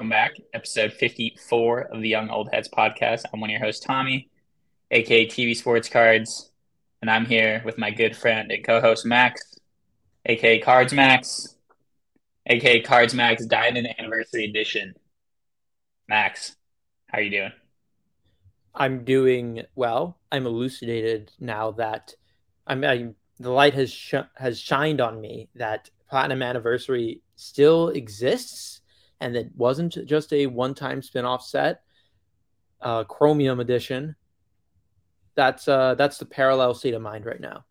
Welcome back. Episode 54 of the Young Old Heads podcast. I'm one of your hosts, Tommy, aka TV Sports Cards, and I'm here with my good friend and co host, Max, aka Cards Max, aka Cards Max Diamond Anniversary Edition. Max, how are you doing? I'm doing well. I'm elucidated now that I'm, I'm the light has sh- has shined on me that Platinum Anniversary still exists and it wasn't just a one-time spin-off set. Uh, Chromium edition. That's uh that's the parallel state of mind right now.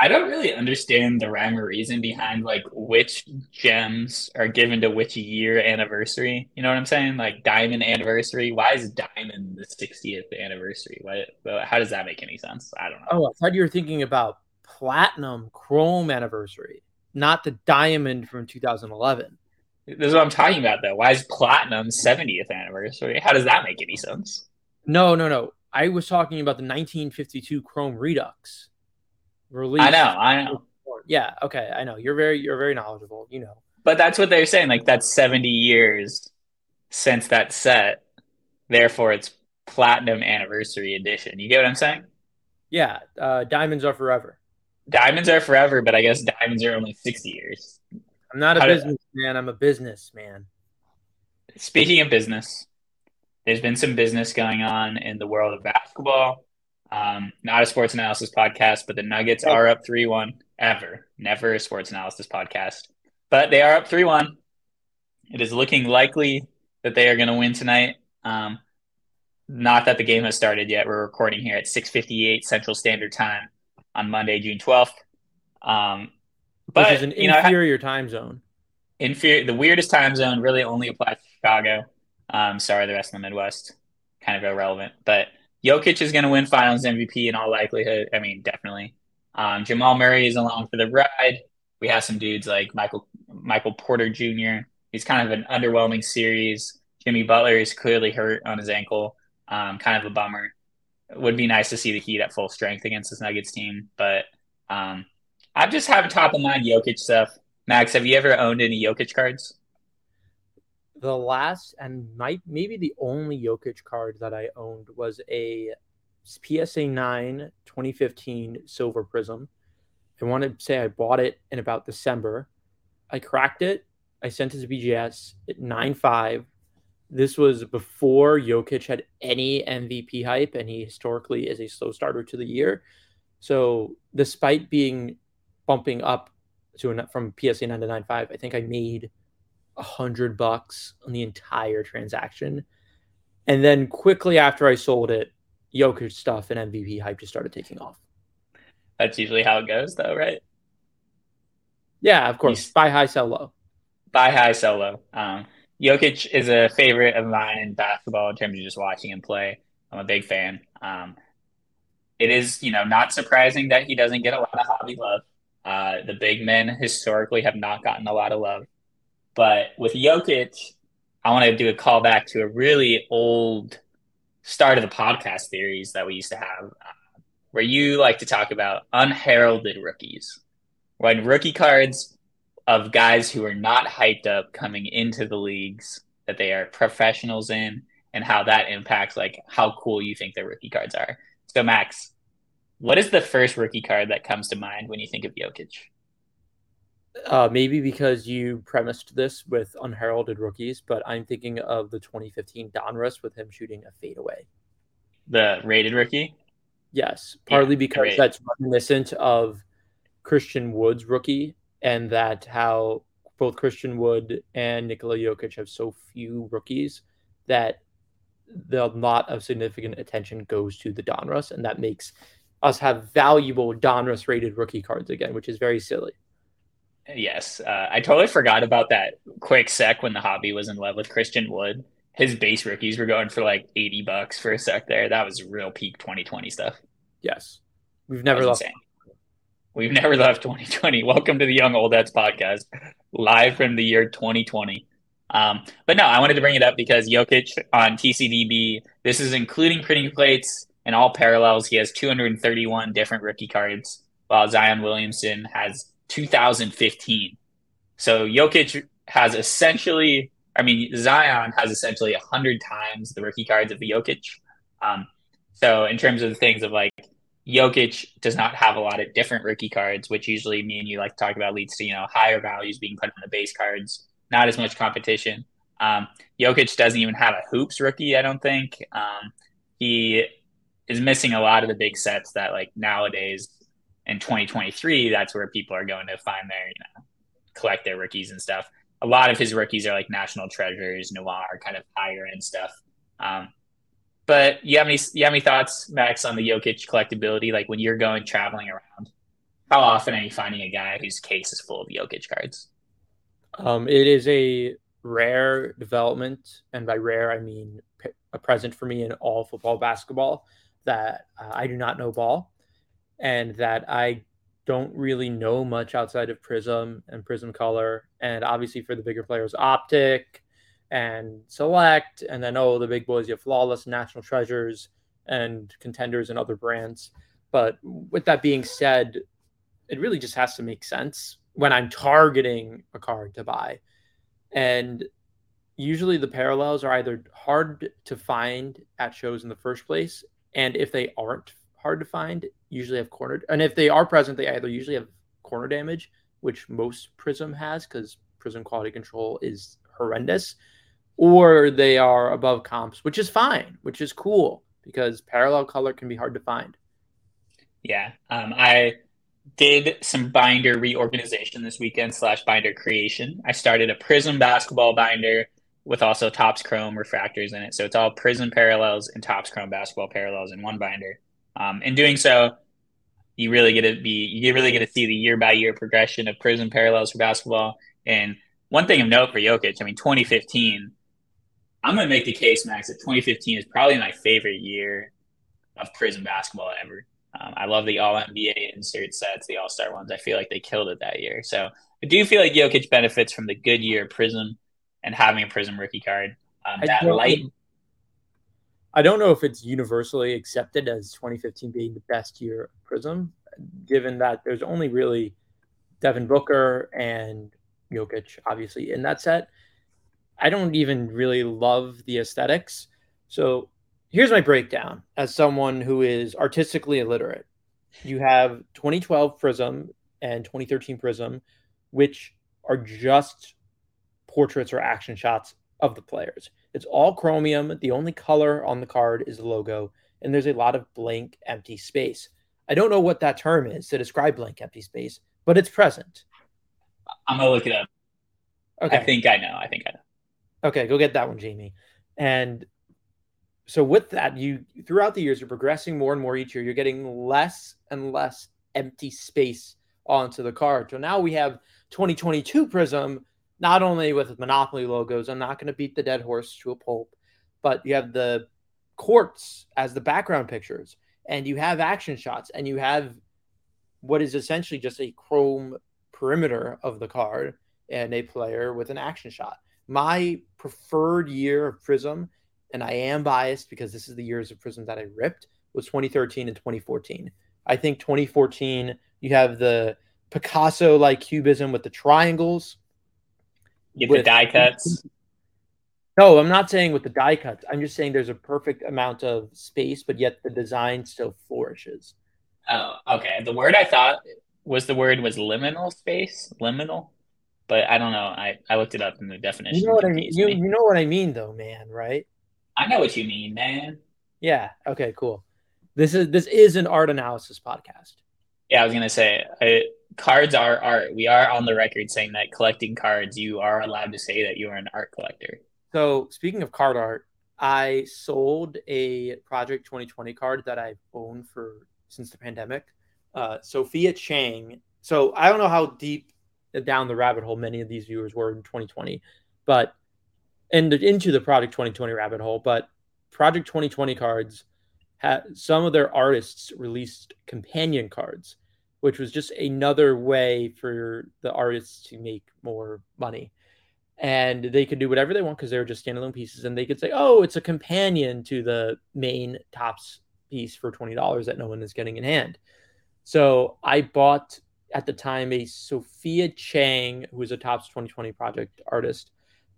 I don't really understand the rhyme or reason behind like which gems are given to which year anniversary. You know what I'm saying? Like diamond anniversary. Why is diamond the 60th anniversary? Why, how does that make any sense? I don't know. Oh, I thought you were thinking about platinum chrome anniversary, not the diamond from 2011. This is what I'm talking about, though. Why is platinum 70th anniversary? How does that make any sense? No, no, no. I was talking about the 1952 Chrome Redux release. I know, I know. Yeah, okay, I know. You're very, you're very knowledgeable. You know. But that's what they're saying. Like that's 70 years since that set. Therefore, it's platinum anniversary edition. You get what I'm saying? Yeah, uh, diamonds are forever. Diamonds are forever, but I guess diamonds are only 60 years. I'm not a businessman. I'm a businessman. Speaking of business, there's been some business going on in the world of basketball. Um, not a sports analysis podcast, but the Nuggets are up 3 1 ever. Never a sports analysis podcast. But they are up 3 1. It is looking likely that they are going to win tonight. Um, not that the game has started yet. We're recording here at 6:58 Central Standard Time on Monday, June 12th. Um, but Which is an inferior know, time zone. Inferior. The weirdest time zone really only applies to Chicago. Um, sorry, the rest of the Midwest, kind of irrelevant. But Jokic is going to win Finals MVP in all likelihood. I mean, definitely. Um, Jamal Murray is along for the ride. We have some dudes like Michael Michael Porter Jr. He's kind of an underwhelming series. Jimmy Butler is clearly hurt on his ankle. Um, kind of a bummer. It would be nice to see the Heat at full strength against this Nuggets team, but um, I just have top of mind Jokic stuff. Max, have you ever owned any Jokic cards? The last and might maybe the only Jokic card that I owned was a PSA 9 2015 Silver Prism. I want to say I bought it in about December. I cracked it. I sent it to BGS at 9.5. This was before Jokic had any MVP hype, and he historically is a slow starter to the year. So, despite being bumping up to an, from PSA 9 to 9.5, I think I made a hundred bucks on the entire transaction. And then quickly after I sold it, Jokic stuff and MVP hype just started taking off. That's usually how it goes, though, right? Yeah, of course. buy high, sell low. Buy high, sell low. Um, Jokic is a favorite of mine in basketball in terms of just watching him play. I'm a big fan. Um, it is, you know, not surprising that he doesn't get a lot of hobby love. Uh, the big men historically have not gotten a lot of love. But with Jokic, I want to do a callback to a really old start of the podcast theories that we used to have, uh, where you like to talk about unheralded rookies, when rookie cards of guys who are not hyped up coming into the leagues that they are professionals in, and how that impacts like how cool you think their rookie cards are. So, Max, what is the first rookie card that comes to mind when you think of Jokic? Uh, maybe because you premised this with unheralded rookies, but I'm thinking of the 2015 Donruss with him shooting a fadeaway. The rated rookie? Yes, partly yeah, because that's reminiscent of Christian Wood's rookie, and that how both Christian Wood and Nikola Jokic have so few rookies that the lot of significant attention goes to the Donruss, and that makes us have valuable Donruss rated rookie cards again, which is very silly. Yes, uh, I totally forgot about that quick sec when the hobby was in love with Christian Wood. His base rookies were going for like eighty bucks for a sec there. That was real peak 2020 stuff. Yes, we've never left. Insane. We've never left 2020. Welcome to the Young Old Heads podcast, live from the year 2020. Um, but no, I wanted to bring it up because Jokic on TCDB. This is including printing plates in all parallels, he has 231 different rookie cards, while Zion Williamson has 2015. So Jokic has essentially I mean, Zion has essentially a hundred times the rookie cards of Jokic. Um, so in terms of the things of like Jokic does not have a lot of different rookie cards, which usually me and you like to talk about leads to you know higher values being put on the base cards, not as much competition. Um, Jokic doesn't even have a hoops rookie, I don't think. Um, he is missing a lot of the big sets that like nowadays in 2023, that's where people are going to find their, you know, collect their rookies and stuff. A lot of his rookies are like national treasures, noir, kind of higher end stuff. Um, but you have any you have any thoughts, Max, on the Jokic collectability? Like when you're going traveling around, how often are you finding a guy whose case is full of Jokic cards? Um, it is a rare development, and by rare I mean a present for me in all football basketball that uh, I do not know ball and that I don't really know much outside of Prism and Prism Color. And obviously for the bigger players, Optic and Select. And then, oh, the big boys, you have Flawless, National Treasures, and Contenders and other brands. But with that being said, it really just has to make sense when I'm targeting a card to buy. And usually the parallels are either hard to find at shows in the first place and if they aren't hard to find, usually have cornered. And if they are present, they either usually have corner damage, which most Prism has because Prism quality control is horrendous, or they are above comps, which is fine, which is cool because parallel color can be hard to find. Yeah, um, I did some binder reorganization this weekend slash binder creation. I started a Prism basketball binder with also Topps Chrome refractors in it. So it's all Prism parallels and Topps Chrome basketball parallels in one binder. Um, in doing so, you really get to be you really get to see the year by year progression of Prism parallels for basketball. And one thing of note for Jokic, I mean, 2015. I'm going to make the case, Max, that 2015 is probably my favorite year of Prism basketball ever. Um, I love the All NBA insert sets, the All Star ones. I feel like they killed it that year. So I do feel like Jokic benefits from the good year Prism and having a Prism rookie card. Um, that light. I don't know if it's universally accepted as 2015 being the best year of Prism, given that there's only really Devin Booker and Jokic, obviously, in that set. I don't even really love the aesthetics. So here's my breakdown as someone who is artistically illiterate. You have 2012 Prism and 2013 Prism, which are just portraits or action shots of the players. It's all chromium. The only color on the card is the logo, and there's a lot of blank, empty space. I don't know what that term is to describe blank, empty space, but it's present. I'm gonna look it up. Okay. I think I know. I think I know. Okay, go get that one, Jamie. And so with that, you throughout the years, you're progressing more and more each year. You're getting less and less empty space onto the card. So now we have 2022 Prism, not only with Monopoly logos, I'm not going to beat the dead horse to a pulp, but you have the courts as the background pictures, and you have action shots, and you have what is essentially just a chrome perimeter of the card and a player with an action shot. My preferred year of Prism, and I am biased because this is the years of Prism that I ripped, was 2013 and 2014. I think 2014, you have the Picasso like cubism with the triangles Get with, the die cuts. No, I'm not saying with the die cuts. I'm just saying there's a perfect amount of space, but yet the design still flourishes. Oh, okay. The word I thought was the word was liminal space, liminal, but I don't know. I, I looked it up in the definition. You know what I mean? You, you know what I mean, though, man, right? I know what you mean, man. Yeah. Okay. Cool. This is this is an art analysis podcast. Yeah, I was gonna say. I, cards are art. We are on the record saying that collecting cards, you are allowed to say that you are an art collector. So speaking of card art, I sold a Project 2020 card that I've owned for since the pandemic. Uh, Sophia Chang. So I don't know how deep down the rabbit hole many of these viewers were in 2020, but and into the Project 2020 rabbit hole. But Project 2020 cards had some of their artists released companion cards which was just another way for the artists to make more money. And they could do whatever they want because they were just standalone pieces. And they could say, oh, it's a companion to the main Topps piece for $20 that no one is getting in hand. So I bought at the time a Sophia Chang, who was a Topps 2020 project artist,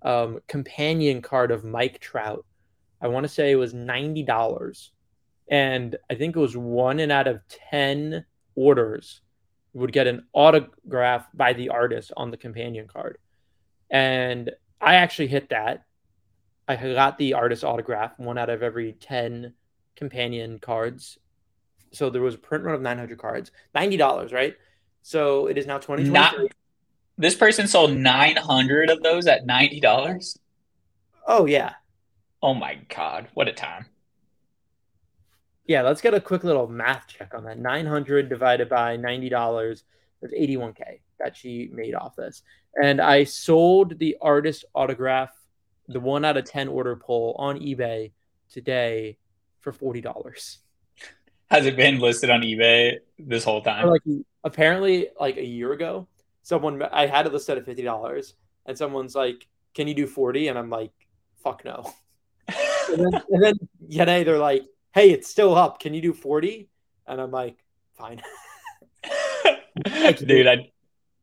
um, companion card of Mike Trout. I want to say it was ninety dollars, and I think it was one in out of ten orders would get an autograph by the artist on the companion card, and I actually hit that. I got the artist autograph one out of every ten companion cards. So there was a print run of nine hundred cards, ninety dollars, right? So it is now twenty twenty. This person sold nine hundred of those at ninety dollars. Oh yeah. Oh my god, what a time. Yeah, let's get a quick little math check on that. 900 divided by $90, that's 81K that she made off this. And I sold the artist autograph, the one out of 10 order pull on eBay today for $40. Has it been listed on eBay this whole time? Like apparently like a year ago, someone I had it listed at $50 and someone's like, "Can you do 40?" and I'm like, "Fuck no." and then, and then they're like, hey, it's still up. Can you do 40? And I'm like, fine. Dude, I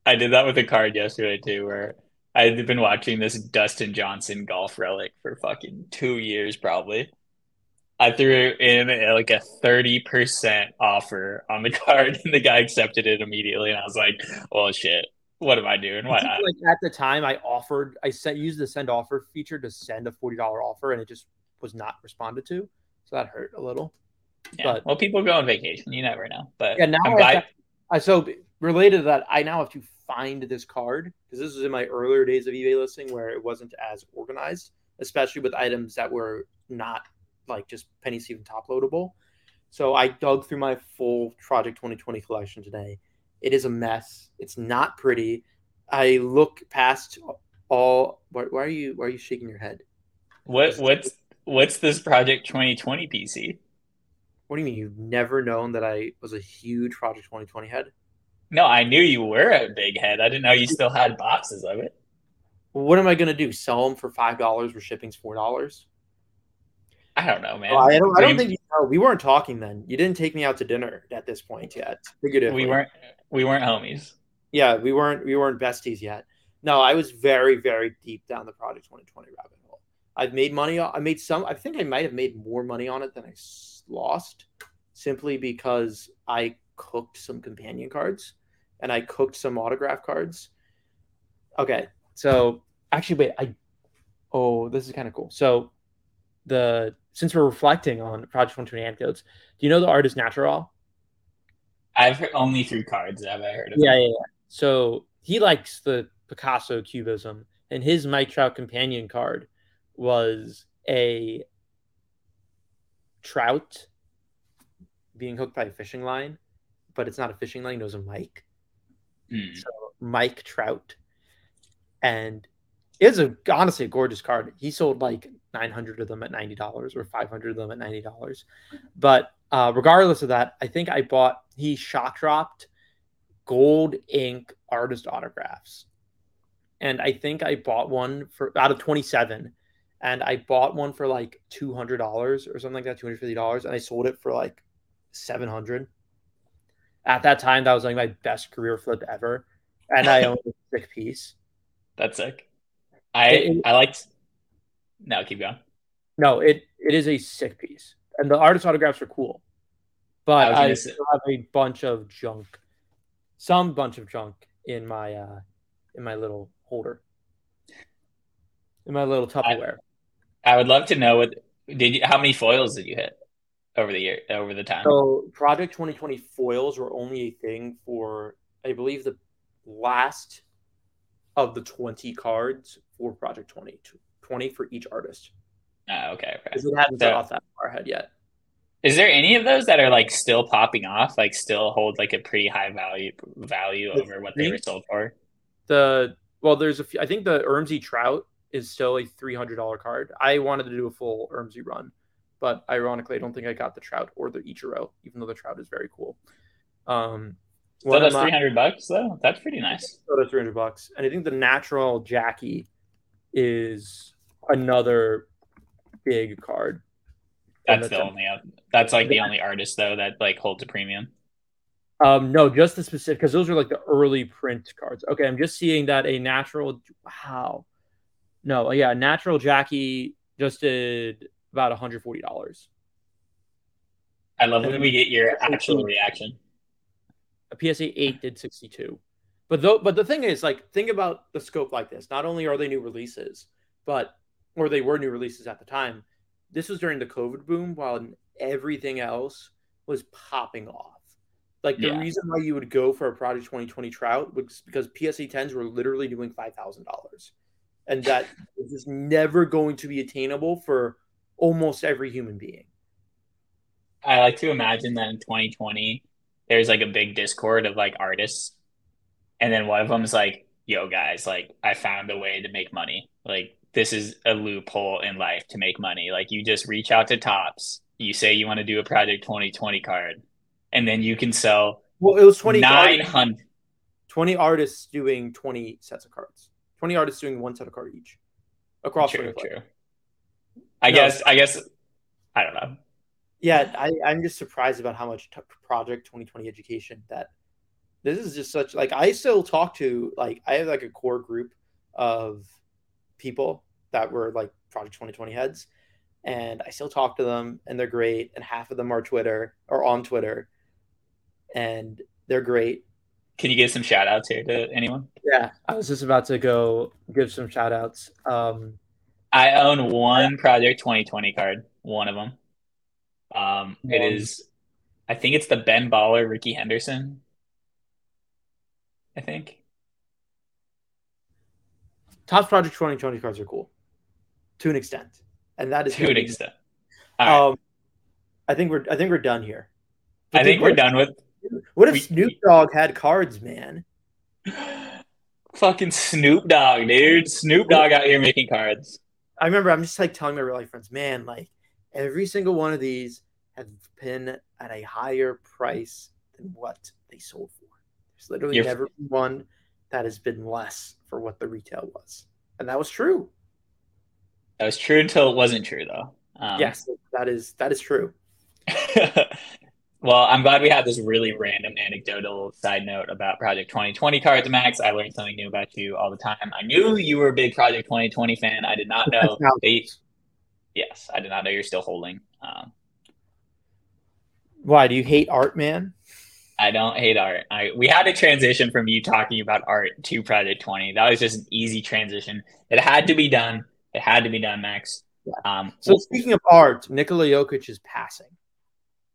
I did that with a card yesterday too, where I've been watching this Dustin Johnson golf relic for fucking two years probably. I threw in uh, like a 30% offer on the card and the guy accepted it immediately. And I was like, well, shit, what am I doing? Why not? Like at the time I offered, I sent, used the send offer feature to send a $40 offer and it just was not responded to. So that hurt a little. Yeah. But, well, people go on vacation. You never know. But yeah, now I'm glad. I, so related to that, I now have to find this card because this was in my earlier days of eBay listing where it wasn't as organized, especially with items that were not like just penny sleeve and top loadable. So I dug through my full Project 2020 collection today. It is a mess. It's not pretty. I look past all. Why, why are you? Why are you shaking your head? What? What's what's this Project 2020 PC? What do you mean? You've never known that I was a huge Project 2020 head? No, I knew you were a big head. I didn't know you still had boxes of it. what am I going to do? Sell them for five dollars where shipping's four dollars? I don't know, man. I don't. I don't think you know. We weren't talking then. You didn't take me out to dinner at this point yet. We weren't. We weren't homies. Yeah, we weren't. We weren't besties yet. No, I was very, very deep down the Project 2020 rabbit hole. I've made money. I made some. I think I might have made more money on it than I lost, simply because I cooked some companion cards and I cooked some autograph cards. Okay, so actually, wait. I oh, this is kind of cool. So the since we're reflecting on Project 120 anecdotes, do you know the artist Naturel? I've heard only through cards have I heard of. Yeah, yeah, yeah. So he likes the Picasso cubism, and his Mike Trout companion card was a trout being hooked by a fishing line, but it's not a fishing line, it was a Mike. Mm. So Mike Trout. And it's a honestly a gorgeous card. He sold like 900 of them at $90 or 500 of them at $90. But uh, regardless of that, I think I bought, he shock dropped gold ink artist autographs. And I think I bought one for out of 27 and I bought one for like two hundred dollars or something like that, two hundred fifty dollars, and I sold it for like seven hundred. At that time, that was like my best career flip ever, and I owned a sick piece. That's sick. I it, I liked. No, keep going. No, it it is a sick piece, and the artist autographs are cool, but I, I still have a bunch of junk, some bunch of junk in my uh in my little holder in my little Tupperware. I would love to know what did you how many foils did you hit over the year over the time? So Project 2020 foils were only a thing for I believe the last of the 20 cards for Project 20 20 for each artist. Oh, okay, okay. It hadn't so, off that far ahead yet. Is there any of those that are like still popping off, like still hold like a pretty high value value over what they were sold for? The well, there's a few. I think the Ermsy Trout is still a $300 card. I wanted to do a full Ermsy run, but ironically, I don't think I got the Trout or the Ichiro, even though the Trout is very cool. Um, so that's 300 bucks though. That's pretty nice. So that's 300 bucks. And I think the Naturel Jackie is another big card. That's the only, that's like the only artist though that like holds a premium. Um, no, just the specific because those are like the early print cards. Okay, I'm just seeing that a Naturel. Wow, No, yeah, Naturel Jackie just did about $140. I love it when we get your actual reaction. A PSA 8 did 62. But though but the thing is like think about the scope like this. Not only are they new releases, but or they were new releases at the time. This was during the COVID boom while everything else was popping off. Like the yeah. reason why you would go for a Project 2020 Trout was because PSA 10s were literally doing $5,000. And that is never going to be attainable for almost every human being. I like to imagine that in 2020, there's like a big discord of like artists. And then one of them is like, yo, guys, like I found a way to make money. Like this is a loophole in life to make money. Like you just reach out to Topps, you say you want to do a Project 2020 card, and then you can sell. Well, it was 20 900. 20 artists doing 20 sets of cards. 20 artists doing one set of card each across true, true. I no, guess, I guess, I don't know. Yeah, I, I'm just surprised about how much t- Project 2020 education that this is just such like I still talk to like I have like a core group of people that were like Project 2020 heads, and I still talk to them, and they're great. And half of them are Twitter or on Twitter, and they're great. Can you give some shout outs here to anyone? Yeah, I was just about to go give some shout outs. Um, I own one Project 2020 card, one of them. Um, it is, I think it's the Ben Baller Rickey Henderson. I think. Topps Project 2020 cards are cool to an extent, and that is to an extent. Um, I think we're I think we're done here. But I think we're done with. What if we, Snoop Dogg had cards, man? Fucking Snoop Dogg, dude. Snoop Dogg out here making cards. I remember I'm just like telling my real life friends, man, like every single one of these has been at a higher price than what they sold for. There's literally You're... never been one that has been less for what the retail was. And that was true. That was true until it wasn't true though. Um, yes, that is that is true. well, I'm glad we had this really random anecdotal side note about Project 2020 cards, Max. I learned something new about you all the time. I knew you were a big Project 2020 fan. I did not know. They, yes, I did not know you're still holding. Um, Why do you hate art, man? I don't hate art. I we had a transition from you talking about art to Project 20. That was just an easy transition. It had to be done. It had to be done, Max. Yeah. Um, so well, speaking of art, Nikola Jokic is passing.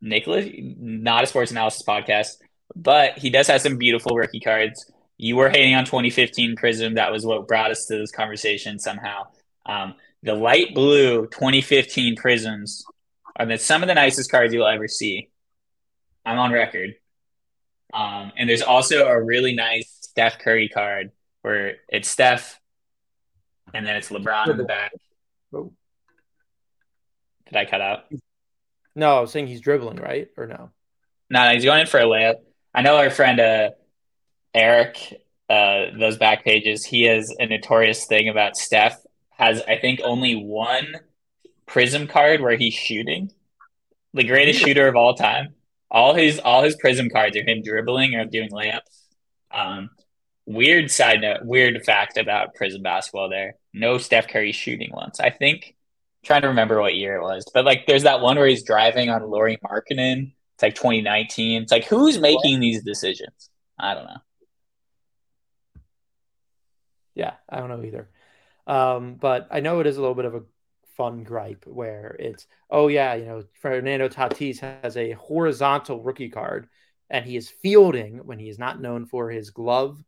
Nikola, not a sports analysis podcast, but he does have some beautiful rookie cards. You were hating on 2015 Prism. That was what brought us to this conversation somehow. Um, the light blue 2015 Prisms are the, some of the nicest cards you'll ever see. I'm on record. Um, and there's also a really nice Steph Curry card where it's Steph and then it's LeBron in the back. Oh. Did I cut out? No, I was saying he's dribbling, right? Or no? No, no he's going in for a layup. I know our friend uh, Eric, uh, those back pages, he has a notorious thing about Steph has, I think, only one prism card where he's shooting. The greatest shooter of all time. All his all his prism cards are him dribbling or doing layups. Um, weird side note, weird fact about prism basketball. There, no Steph Curry shooting once. I think. Trying to remember what year it was, but like, there's that one where he's driving on Lauri Markkanen. It's like 2019. It's like, who's making these decisions? I don't know. Yeah, I don't know either. Um, but I know it is a little bit of a fun gripe where it's, oh yeah, you know, Fernando Tatis has a horizontal rookie card and he is fielding when he is not known for his glove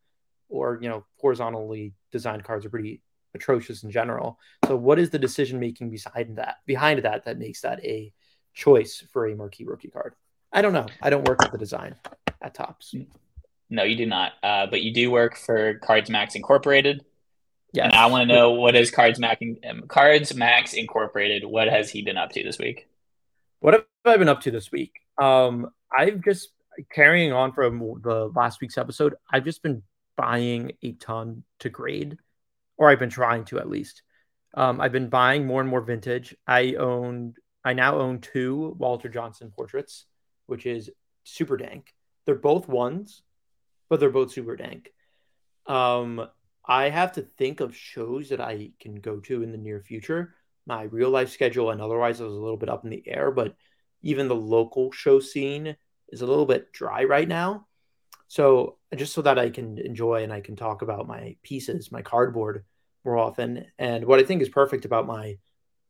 or, you know, horizontally designed cards are pretty atrocious in general. So what is the decision making behind that behind that that makes that a choice for a marquee rookie card? I don't know. I don't work with the design at Topps. No, you do not. Uh, but you do work for Cards Max Incorporated. Yeah, and I want to know what is Cards Max um, Cards Max Incorporated. What has he been up to this week? What have I been up to this week? Um, I've just carrying on from the last week's episode. I've just been buying a ton to grade, or I've been trying to at least. Um, I've been buying more and more vintage. I own, I now own two Walter Johnson portraits, which is super dank. They're both ones, but they're both super dank. Um, I have to think of shows that I can go to in the near future. My real life schedule and otherwise is a little bit up in the air, but even the local show scene is a little bit dry right now. So just so that I can enjoy and I can talk about my pieces, my cardboard more often. And what I think is perfect about my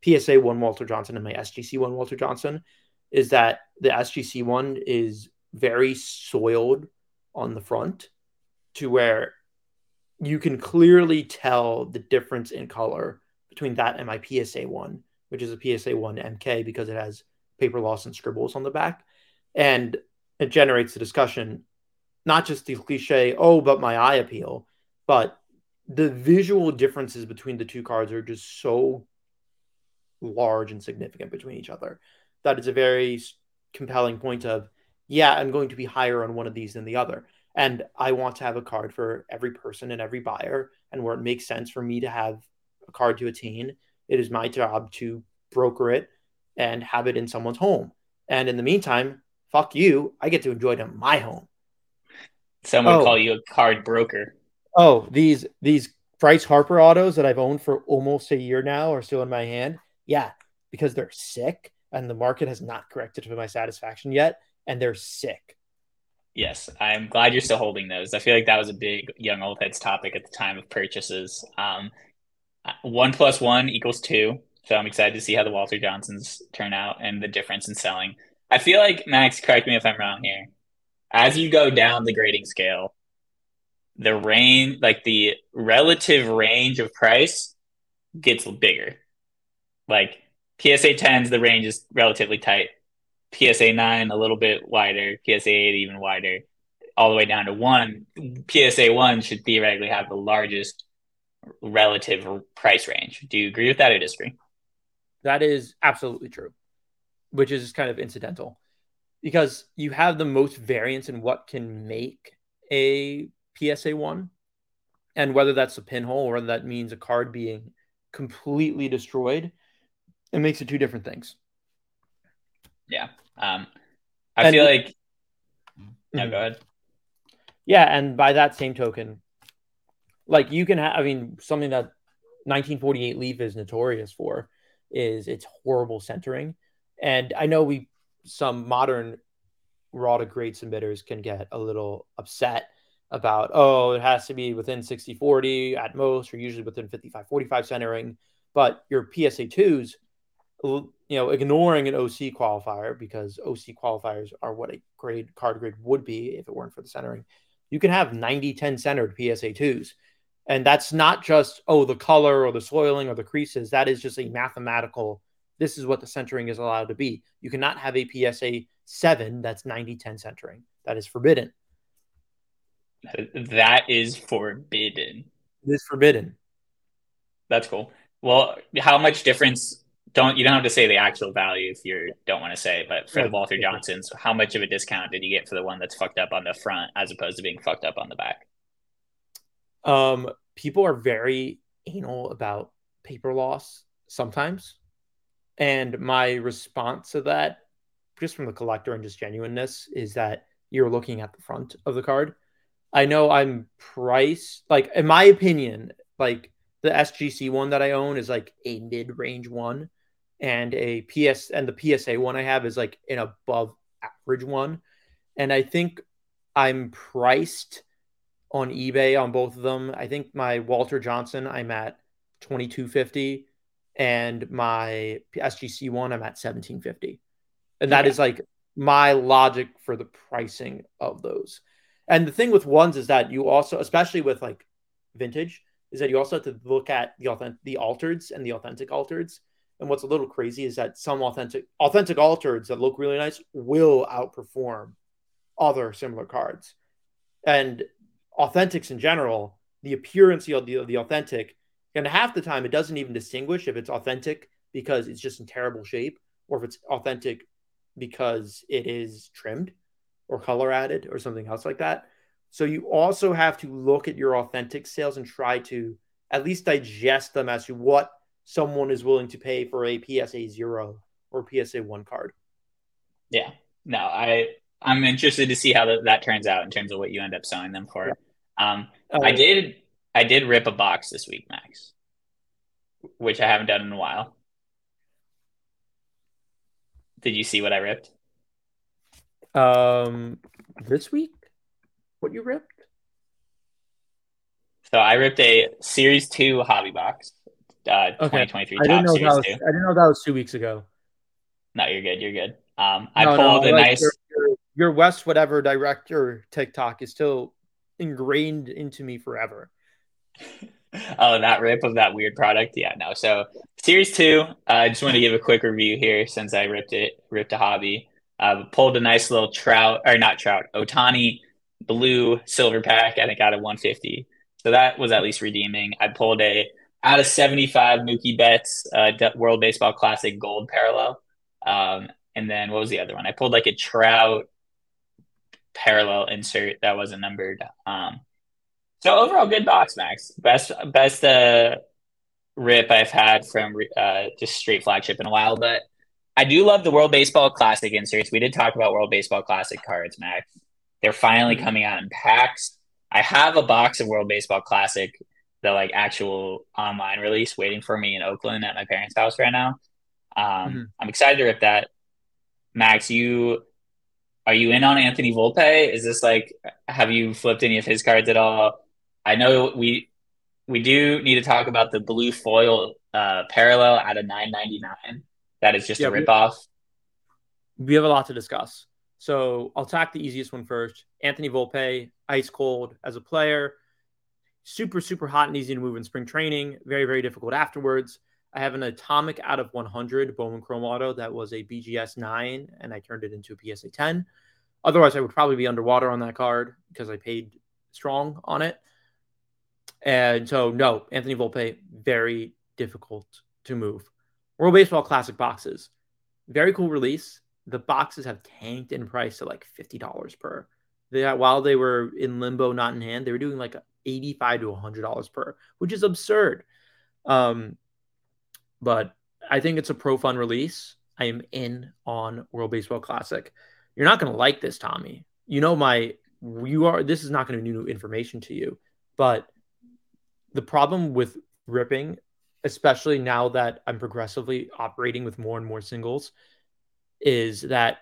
PSA one Walter Johnson and my SGC one Walter Johnson is that the SGC one is very soiled on the front to where you can clearly tell the difference in color between that and my PSA one, which is a PSA one MK because it has paper loss and scribbles on the back. And it generates the discussion, not just the cliche, oh, but my eye appeal, but the visual differences between the two cards are just so large and significant between each other that it's a very compelling point of, yeah, I'm going to be higher on one of these than the other. And I want to have a card for every person and every buyer. And where it makes sense for me to have a card to attain, it is my job to broker it and have it in someone's home. And in the meantime, fuck you, I get to enjoy it in my home. Someone oh. call you a card broker. Oh, these these Bryce Harper autos that I've owned for almost a year now are still in my hand. Yeah, because they're sick and the market has not corrected to my satisfaction yet, and they're sick. Yes, I'm glad you're still holding those. I feel like that was a big young old heads topic at the time of purchases. Um, one plus one equals two, so I'm excited to see how the Walter Johnsons turn out and the difference in selling. I feel like Max, correct me if I'm wrong here. As you go down the grading scale, the range, like the relative range of price, gets bigger. Like PSA 10s, the range is relatively tight. PSA 9, a little bit wider. PSA 8, even wider. All the way down to 1. PSA 1 should theoretically have the largest relative price range. Do you agree with that or disagree? That is absolutely true, which is kind of incidental because you have the most variance in what can make a PSA 1 and whether that's a pinhole or that means a card being completely destroyed it makes it two different things. Yeah. Um, I and, feel like. No, mm-hmm. go ahead. Yeah, and by that same token, like you can have, I mean, something that 1948 Leaf is notorious for is its horrible centering. And I know we, some modern raw to grade submitters can get a little upset about, oh, it has to be within 60 40 at most, or usually within 55 45 centering. But your PSA 2s you know, ignoring an OC qualifier because OC qualifiers are what a grade card grade would be if it weren't for the centering. You can have 90 10 centered PSA 2s. And that's not just, oh, the color or the soiling or the creases. That is just a mathematical, this is what the centering is allowed to be. You cannot have a PSA 7 that's 90 10 centering. That is forbidden. That is forbidden. It is forbidden. That's cool. Well, how much difference don't you don't have to say the actual value if you don't want to say, but for the Walter Johnsons, how much of a discount did you get for the one that's fucked up on the front as opposed to being fucked up on the back? Um, people are very anal about paper loss sometimes, and my response to that, just from the collector and just genuineness, is that you're looking at the front of the card. I know I'm priced like in my opinion, like the SGC one that I own is like a mid range one and a PS and the PSA one I have is like an above average one. And I think I'm priced on eBay on both of them. I think my Walter Johnson I'm at 2250 and my SGC one I'm at 1750. And that is like my logic for the pricing of those. And the thing with ones is that you also especially with like vintage is that you also have to look at the authentic the altereds and the authentic altereds and what's a little crazy is that some authentic authentic altereds that look really nice will outperform other similar cards. And authentics in general, the appearance of the, of the authentic, and half the time it doesn't even distinguish if it's authentic because it's just in terrible shape or if it's authentic because it is trimmed or color added or something else like that. So you also have to look at your authentic sales and try to at least digest them as to what someone is willing to pay for a PSA zero or PSA one card. Yeah, no, I I'm interested to see how that, that turns out in terms of what you end up selling them for. Yeah. Um, uh, I did I did rip a box this week, Max, which I haven't done in a while. Did you see what I ripped? Um, this week, what you ripped? So I ripped a Series Two hobby box, uh, Okay. 2023 I didn't know that was. Two. I didn't know that was two weeks ago. No, you're good. You're good. Um, I No, pulled no, a like nice. your, your, your West whatever director TikTok is still ingrained into me forever. Oh, that rip of that weird product. Yeah, no. So series two, uh, I just want to give a quick review here since I ripped it, ripped a hobby. Uh, pulled a nice little trout, or not trout, Ohtani blue silver pack. I think out of 150. So that was at least redeeming. I pulled a out of 75 Mookie Betts uh, World Baseball Classic gold parallel. Um, and then what was the other one? I pulled like a trout parallel insert that wasn't numbered. Um, so overall, good box, Max. Best best uh, rip I've had from uh, just straight flagship in a while. But I do love the World Baseball Classic inserts. We did talk about World Baseball Classic cards, Max. They're finally coming out in packs. I have a box of World Baseball Classic, the like actual online release, waiting for me in Oakland at my parents' house right now. Um, Mhm. I'm excited to rip that. Max, you are you in on Anthony Volpe? Is this like have you flipped any of his cards at all? I know we we do need to talk about the blue foil uh, parallel at a 9.99. That is just Yeah, a we- ripoff. we have a lot to discuss. So I'll tack the easiest one first. Anthony Volpe, ice cold as a player, super, super hot and easy to move in spring training, very, very difficult afterwards. I have an atomic out of 100 Bowman Chrome Auto that was a BGS 9, and I turned it into a PSA 10. Otherwise, I would probably be underwater on that card because I paid strong on it. And so, no, Anthony Volpe, very difficult to move. World Baseball Classic boxes, very cool release. The boxes have tanked in price to like fifty dollars per. They while they were in limbo, not in hand, they were doing like eighty-five to hundred dollars per, which is absurd. Um, but I think it's a pro fun release. I am in on World Baseball Classic. You're not going to like this, Tommy. You know my you are. This is not going to be new information to you, but the problem with ripping, especially now that I'm progressively operating with more and more singles, is that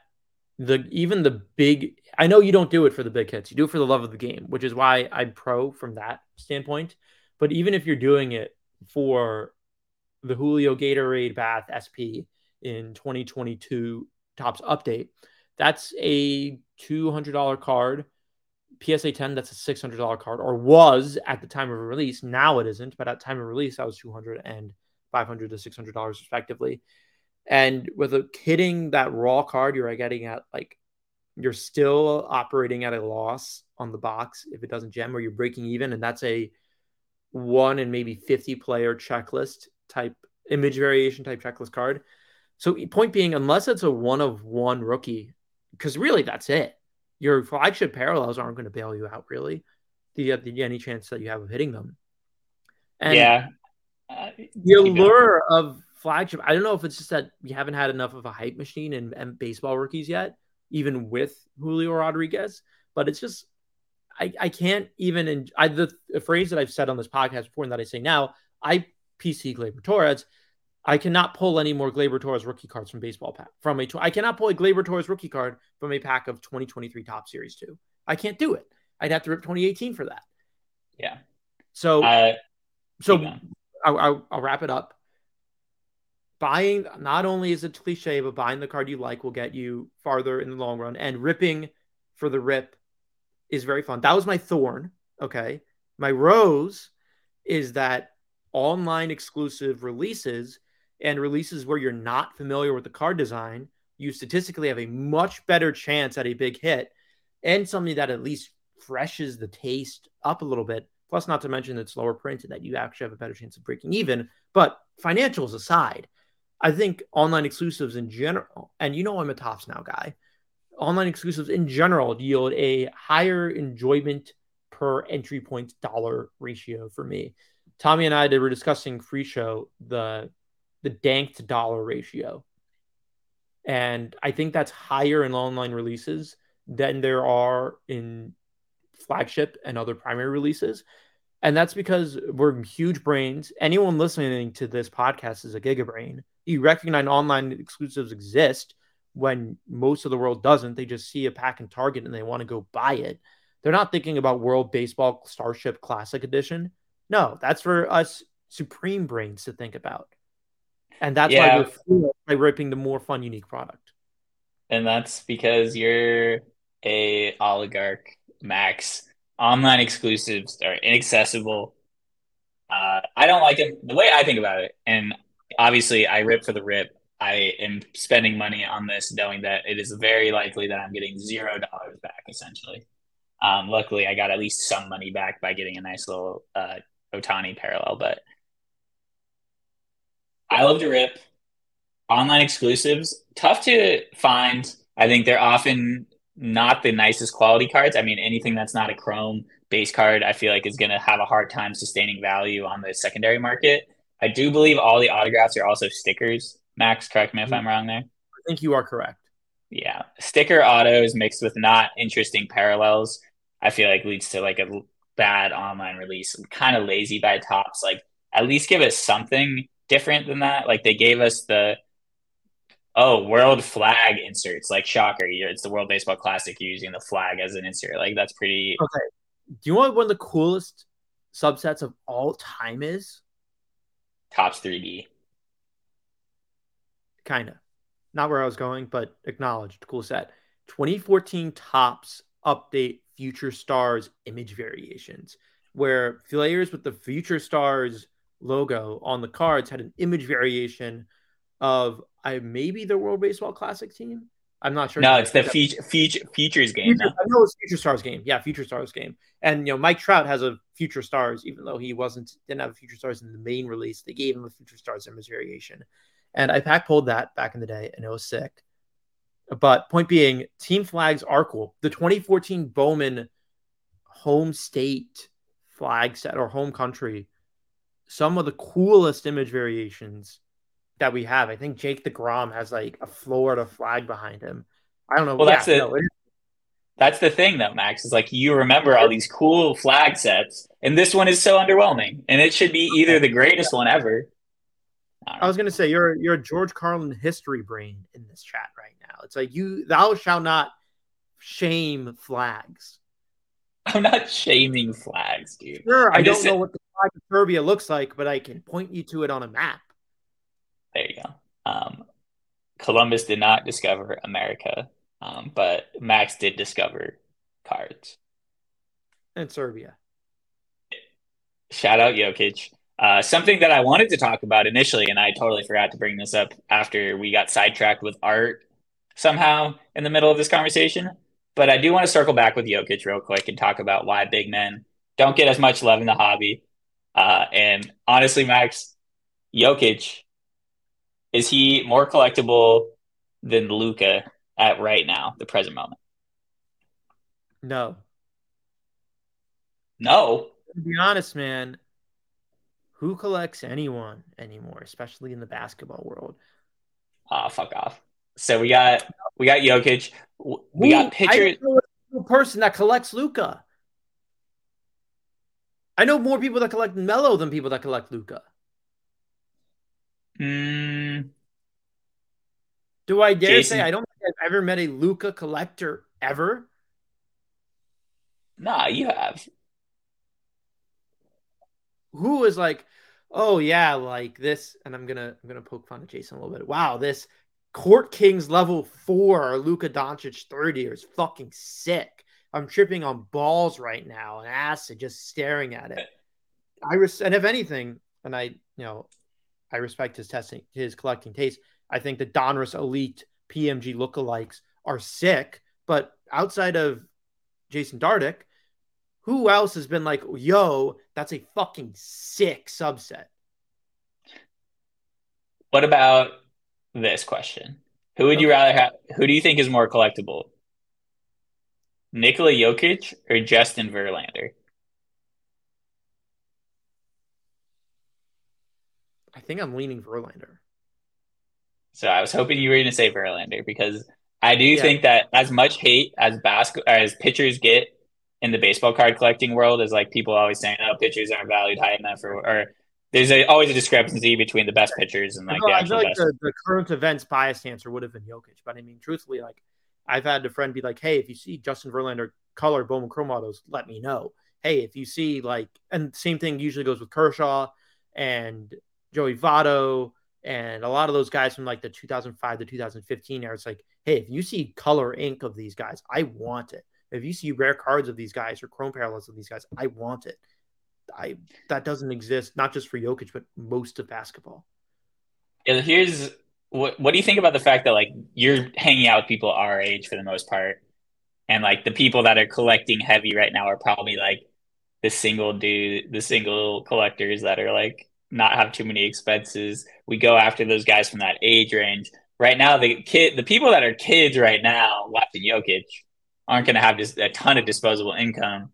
the even the big I know you don't do it for the big hits. You do it for the love of the game, which is why I'm pro from that standpoint. But even if you're doing it for the Julio Gatorade Bath SP in 2022 Topps update, that's a $200 card. PSA 10, that's a $600 card, or was at the time of release. Now it isn't, but at time of release, that was 200 and 500 to $600 respectively. And with a hitting that raw card, you're getting at like you're still operating at a loss on the box if it doesn't gem or you're breaking even, and that's a one and maybe 50 player checklist type image variation type checklist card. So point being, unless it's a one of one rookie, because really that's it. Your flagship parallels aren't going to bail you out really. Do you have any chance that you have of hitting them? And yeah. Uh, the allure of flagship. I don't know if it's just that we haven't had enough of a hype machine and, in baseball rookies yet, even with Julio Rodriguez. But it's just I, I can't even. En- I the, the phrase that I've said on this podcast before and that I say now. I PC Gleyber Torres. I cannot pull any more Gleyber Torres rookie cards from baseball pack from a. tw- I cannot pull a Glaber Torres rookie card from a pack of 2023 Top Series two. I can't do it. I'd have to rip 2018 for that. Yeah. So Uh, so. I'll, I'll, I'll wrap it up. Buying not only is it cliche, but buying the card you like will get you farther in the long run. And ripping for the rip is very fun. That was my thorn. Okay. My rose is that online exclusive releases and releases where you're not familiar with the card design, you statistically have a much better chance at a big hit and something that at least freshes the taste up a little bit. Plus, not to mention it's lower printed, that you actually have a better chance of breaking even. But financials aside, I think online exclusives in general, and you know I'm a Topps Now guy, online exclusives in general yield a higher enjoyment per entry point dollar ratio for me. Tommy and I they were discussing free show the the dank to dollar ratio. And I think that's higher in online releases than there are in flagship and other primary releases. And that's because we're huge brains. Anyone listening to this podcast is a gigabrain. You recognize online exclusives exist when most of the world doesn't. They just see a pack in Target and they want to go buy it. They're not thinking about World Baseball Starship Classic Edition. No, that's for us supreme brains to think about. And that's yeah. why we're by ripping the more fun, unique product. And that's because you're a oligarch, Max online exclusives are inaccessible. Uh, I don't like it the way I think about it. And obviously, I rip for the rip. I am spending money on this knowing that it is very likely that I'm getting zero dollars back, essentially. Um, luckily, I got at least some money back by getting a nice little uh, Ohtani parallel. But I love to rip. Online exclusives, tough to find. I think they're often not the nicest quality cards. I mean, anything that's not a chrome base card, I feel like is going to have a hard time sustaining value on the secondary market. I do believe all the autographs are also stickers. Max, correct me if I'm wrong there. I think you are correct. Yeah, sticker autos mixed with not interesting parallels, I feel like leads to like a bad online release. kind of lazy by Topps. Like at least give us something different than that. Like they gave us the oh, world flag inserts, like shocker. It's the World Baseball Classic using the flag as an insert. Like that's pretty. Okay. Do you know what one of the coolest subsets of all time is? Topps 3D. Kind of. Not where I was going, but acknowledged. Cool set. 2014 Topps update Future Stars image variations, where players with the Future Stars logo on the cards had an image variation of I maybe the World Baseball Classic team. I'm not sure. No, it's the feature, feature, Futures game. Future, I know it's Future Stars game. Yeah, Future Stars game. And you know, Mike Trout has a Future Stars, even though he wasn't didn't have a Future Stars in the main release. They gave him a Future Stars image variation. And I pack pulled that back in the day, and it was sick. But point being, team flags are cool. The 2014 Bowman home state flag set or home country, some of the coolest image variations that we have. I think Jake DeGrom has like a Florida flag behind him. I don't know. Well, yeah, that's it. No, that's the thing, though, Max. Is like you remember all these cool flag sets, and this one is so underwhelming, and it should be either the greatest one ever. I, I was gonna say you're you're a George Carlin history brain in this chat right now. It's like you thou shall not shame flags. I'm not shaming flags, dude. Sure, I'm I do not know what the Serbia looks like, but I can point you to it on a map. There you go. Um, Columbus did not discover America, um, but Max did discover cards. And Serbia. Shout out Jokic. Uh, something that I wanted to talk about initially, and I totally forgot to bring this up after we got sidetracked with art somehow in the middle of this conversation. But I do want to circle back with Jokic real quick and talk about why big men don't get as much love in the hobby. Uh, and honestly, Max, Jokic is he more collectible than Luka at right now, the present moment? No. No. To be honest, man, who collects anyone anymore, especially in the basketball world? Ah, oh, fuck off. So we got we got Jokic. We got pitchers. person that collects Luka. I know more people that collect Melo than people that collect Luka. Mm. Do I dare Jason. say I don't think I've ever met a Luka collector ever? Nah, you have. Who is like, oh yeah, like this, and I'm gonna I'm gonna poke fun at Jason a little bit. Wow, this Court Kings level four Luka Doncic 30 is fucking sick. I'm tripping on balls right now and acid just staring at it. I res- and if anything, and I you know I respect his testing, his collecting taste. I think the Donruss Elite PMG lookalikes are sick, but outside of Jason Dardick, who else has been like, yo, that's a fucking sick subset? What about this question? Who would okay. you rather have? Who do you think is more collectible? Nikola Jokic or Justin Verlander? I think I'm leaning Verlander. So I was hoping you were going to say Verlander because I do yeah. think that as much hate as basketball as pitchers get in the baseball card collecting world is like people always saying, "Oh, pitchers aren't valued high enough," or, or there's a, always a discrepancy between the best pitchers and like no, the actual I feel like the, the, current events biased answer would have been Jokic, but I mean, truthfully, like I've had a friend be like, "Hey, if you see Justin Verlander color Bowman Chrome autos, let me know." Hey, if you see like, and same thing usually goes with Kershaw and Joey Votto and a lot of those guys from like the 2005 to 2015 era. It's like, hey, if you see color ink of these guys, I want it. If you see rare cards of these guys or chrome parallels of these guys, I want it. I that doesn't exist not just for Jokic, but most of basketball. And here's what what do you think about the fact that like you're hanging out with people our age for the most part, and like the people that are collecting heavy right now are probably like the single dude, the single collectors that are like not have too many expenses. We go after those guys from that age range. Right now, the kid, the people that are kids right now watching Jokic aren't going to have just a ton of disposable income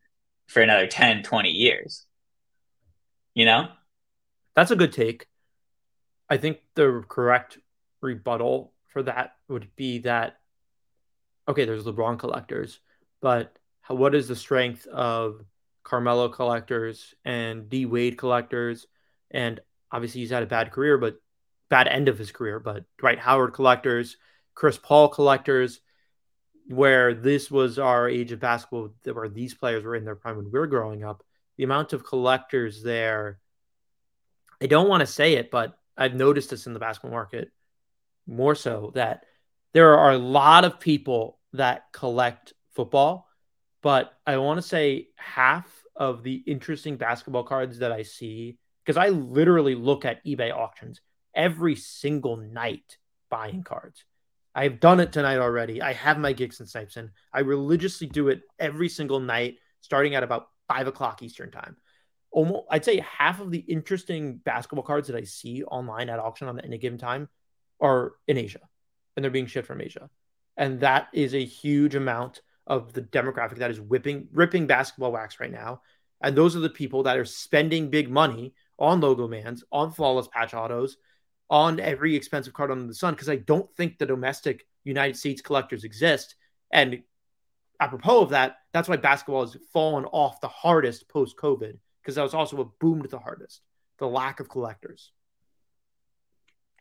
for another 10, 20 years. You know? That's a good take. I think the correct rebuttal for that would be that okay, there's LeBron collectors, but what is the strength of Carmelo collectors and D Wade collectors? And obviously, he's had a bad career, but bad end of his career. But Dwight Howard collectors, Chris Paul collectors, where this was our age of basketball, where these players were in their prime when we were growing up, the amount of collectors there, I don't want to say it, but I've noticed this in the basketball market more so that there are a lot of people that collect football, but I want to say half of the interesting basketball cards that I see, because I literally look at eBay auctions every single night buying cards. I've done it tonight already. I have my gigs and snipes in. I religiously do it every single night, starting at about five o'clock Eastern time. Almost, I'd say half of the interesting basketball cards that I see online at auction on any given time are in Asia, and they're being shipped from Asia, and that is a huge amount of the demographic that is whipping, ripping basketball wax right now. And those are the people that are spending big money on logo mans, on flawless patch autos, on every expensive card under the sun because I don't think the domestic United States collectors exist. And apropos of that, that's why basketball has fallen off the hardest post COVID because that was also what boomed the hardest the lack of collectors.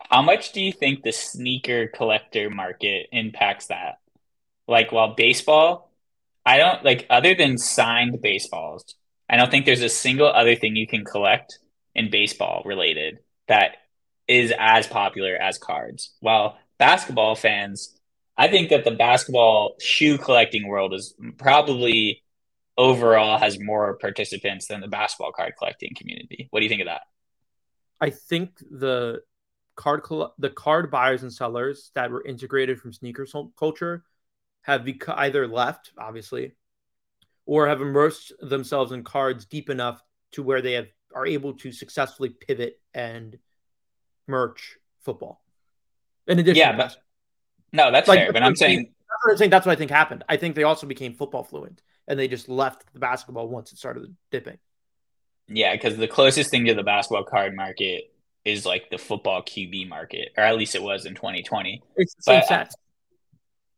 How much do you think the sneaker collector market impacts that? Like, while baseball, I don't like other than signed baseballs, I don't think there's a single other thing you can collect in baseball related that is as popular as cards. While basketball fans, I think that the basketball shoe collecting world is probably overall has more participants than the basketball card collecting community. What do you think of that? I think the card the card buyers and sellers that were integrated from sneaker culture have either left, obviously, or have immersed themselves in cards deep enough to where they have are able to successfully pivot and merch football. In addition, yeah, but no, that's like, fair. But I'm saying that's I'm saying that's what I think happened. I think they also became football fluent, and they just left the basketball once it started dipping. Yeah, because the closest thing to the basketball card market is like the football QB market, or at least it was in 2020. It's the same.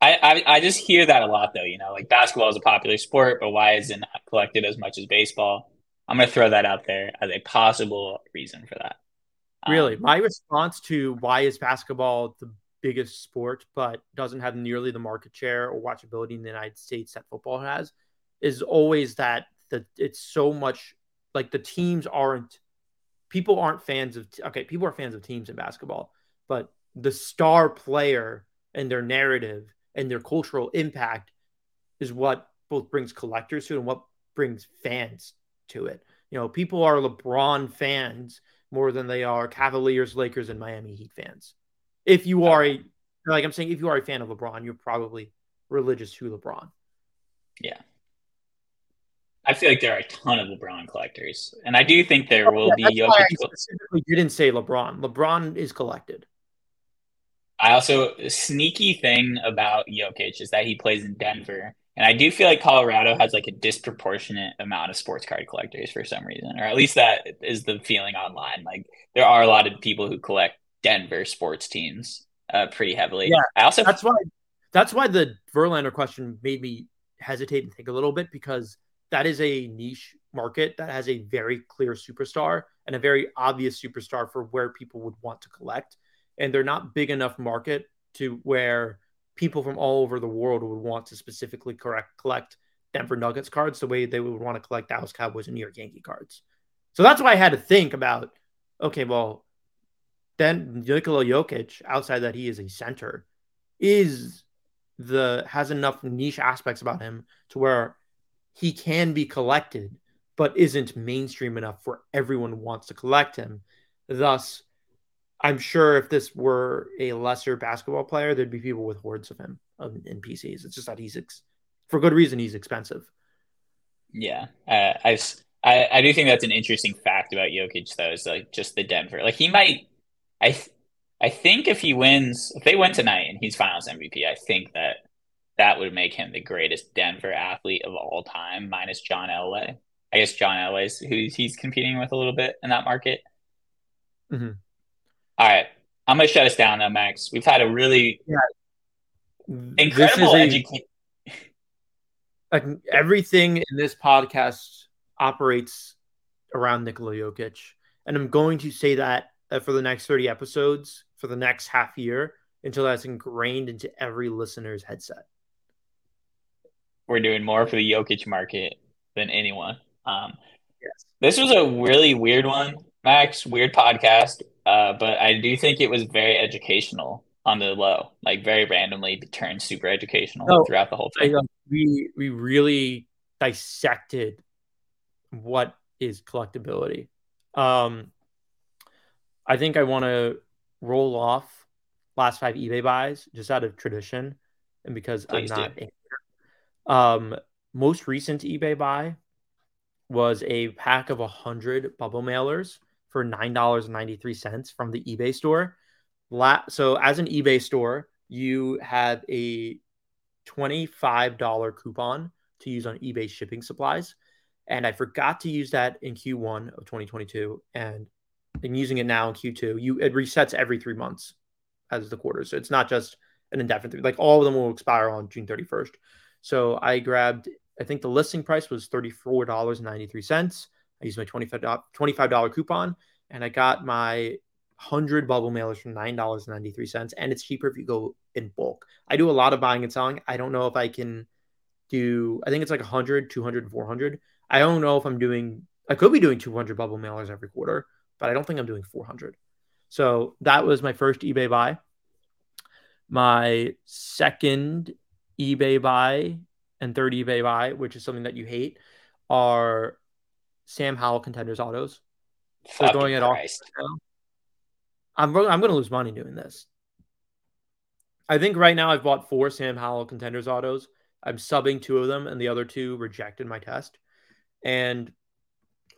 I, I, I just hear that a lot though. You know, like basketball is a popular sport, but why is it not collected as much as baseball? I'm going to throw that out there as a possible reason for that. Really, um, my response to why is basketball the biggest sport but doesn't have nearly the market share or watchability in the United States that football has is always that that it's so much like the teams aren't people aren't fans of okay people are fans of teams in basketball but the star player and their narrative and their cultural impact is what both brings collectors to and what brings fans to it you know people are lebron fans more than they are Cavaliers, Lakers, and Miami Heat fans. If you are a like I'm saying, if you are a fan of LeBron, you're probably religious to LeBron. Yeah. I feel like there are a ton of LeBron collectors, and I do think there oh, will yeah, be. Jokic specifically didn't say LeBron. LeBron is collected. I also sneaky thing about Jokic is that he plays in Denver, and I do feel like Colorado has like a disproportionate amount of sports card collectors for some reason, or at least that is the feeling online. Like there are a lot of people who collect Denver sports teams uh, pretty heavily. Yeah, I also that's why that's why the Verlander question made me hesitate and think a little bit because that is a niche market that has a very clear superstar and a very obvious superstar for where people would want to collect. And they're not big enough market to where people from all over the world would want to specifically correct collect Denver Nuggets cards the way they would want to collect Dallas Cowboys and New York Yankee cards. So that's why I had to think about okay, well, then Nikola Jokic, outside that he is a center, is the has enough niche aspects about him to where he can be collected, but isn't mainstream enough for everyone wants to collect him. Thus, I'm sure if this were a lesser basketball player, there'd be people with hordes of him in PCs. It's just that he's ex- for good reason he's expensive. Yeah, uh, I, I I do think that's an interesting fact about Jokic though. Is like just the Denver. Like he might, I th- I think if he wins, if they win tonight and he's Finals MVP, I think that that would make him the greatest Denver athlete of all time, minus John Elway. I guess John Elway is who he's competing with a little bit in that market. Mm-hmm. All right, I'm gonna shut us down though, Max. We've had a really yeah. incredible education like everything in this podcast operates around Nikola Jokic. And I'm going to say that for the next 30 episodes for the next half year until that's ingrained into every listener's headset. We're doing more for the Jokic market than anyone. Um, yes. This was a really weird one, Max, weird podcast. Uh, but I do think it was very educational on the low, like very randomly turned super educational no, throughout the whole thing. We we really dissected what is collectability. Um, I think I want to roll off last five eBay buys just out of tradition and because Please I'm not. Um, most recent eBay buy was a pack of a hundred bubble mailers for nine dollars and ninety three cents from the eBay store. La- so as an eBay store, you have a $25 coupon to use on eBay shipping supplies. And I forgot to use that in Q1 of 2022. And I'm using it now in Q2. You it resets every three months as the quarter. So it's not just an indefinite like all of them will expire on June 31st. So I grabbed, I think the listing price was $34.93. I used my $25, $25 coupon and I got my 100 bubble mailers for $9.93 and it's cheaper if you go in bulk. I do a lot of buying and selling. I don't know if i can do i think it's like 100 200 400 i don't know if i'm doing i could be doing 200 bubble mailers every quarter but i don't think i'm doing 400 so that was my first ebay buy. My second ebay buy and third ebay buy which is something that you hate are sam howell contenders autos they're going at all I'm I'm going to lose money doing this. I think right now I've bought four Sam Howell contenders autos. I'm subbing two of them, and the other two rejected my test. And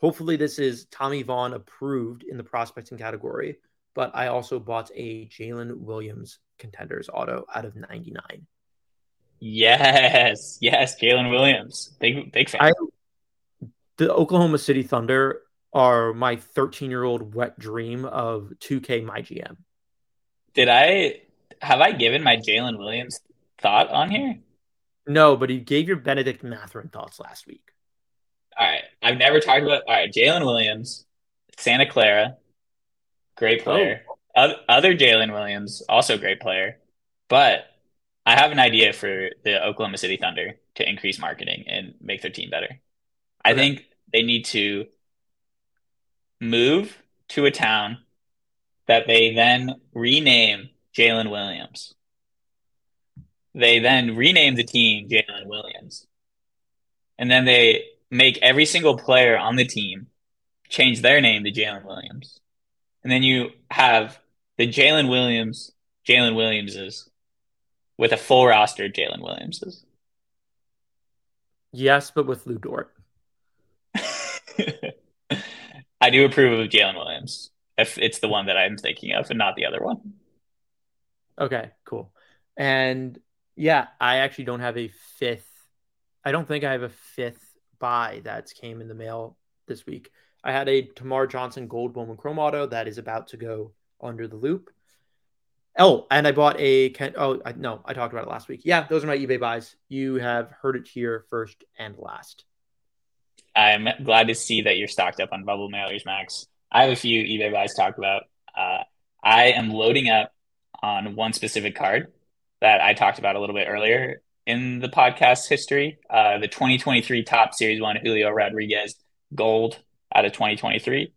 hopefully, this is Tommy Vaughn approved in the prospecting category. But I also bought a Jalen Williams contenders auto out of 99. Yes, yes, Jalen Williams, big big fan. I, the Oklahoma City Thunder are my 13 year old wet dream of 2K my GM. Did I have I given my Jalen Williams thought on here? No, but you gave your Benedict Mathurin thoughts last week. All right. I've never talked about all right, Jalen Williams, Santa Clara, great oh. player. Oh. Other Jalen Williams, also great player. But I have an idea for the Oklahoma City Thunder to increase marketing and make their team better. I think they need to move to a town that they then rename Jalen Williams. They then rename the team Jalen Williams. And then they make every single player on the team change their name to Jalen Williams. And then you have the Jalen Williams, Jalen Williamses with a full roster of Jalen Williamses. Yes, but with Lu Dort. I do approve of Jalen Williams if it's the one that I'm thinking of and not the other one. Okay, cool. And yeah, I actually don't have a fifth. I don't think I have a fifth buy that came in the mail this week. I had a Termarr Johnson Gold Bowman Chrome Auto that is about to go under the loop. Oh, and I bought a oh I, no, I talked about it last week. Yeah, those are my eBay buys. You have heard it here first and last. I'm glad to see that you're stocked up on bubble mailers, Max. I have a few eBay buys to talk about. Uh, I am loading up on one specific card that I talked about a little bit earlier in the podcast history. Uh, the 2023 Topps Series One Julio Rodriguez Gold out of 2023.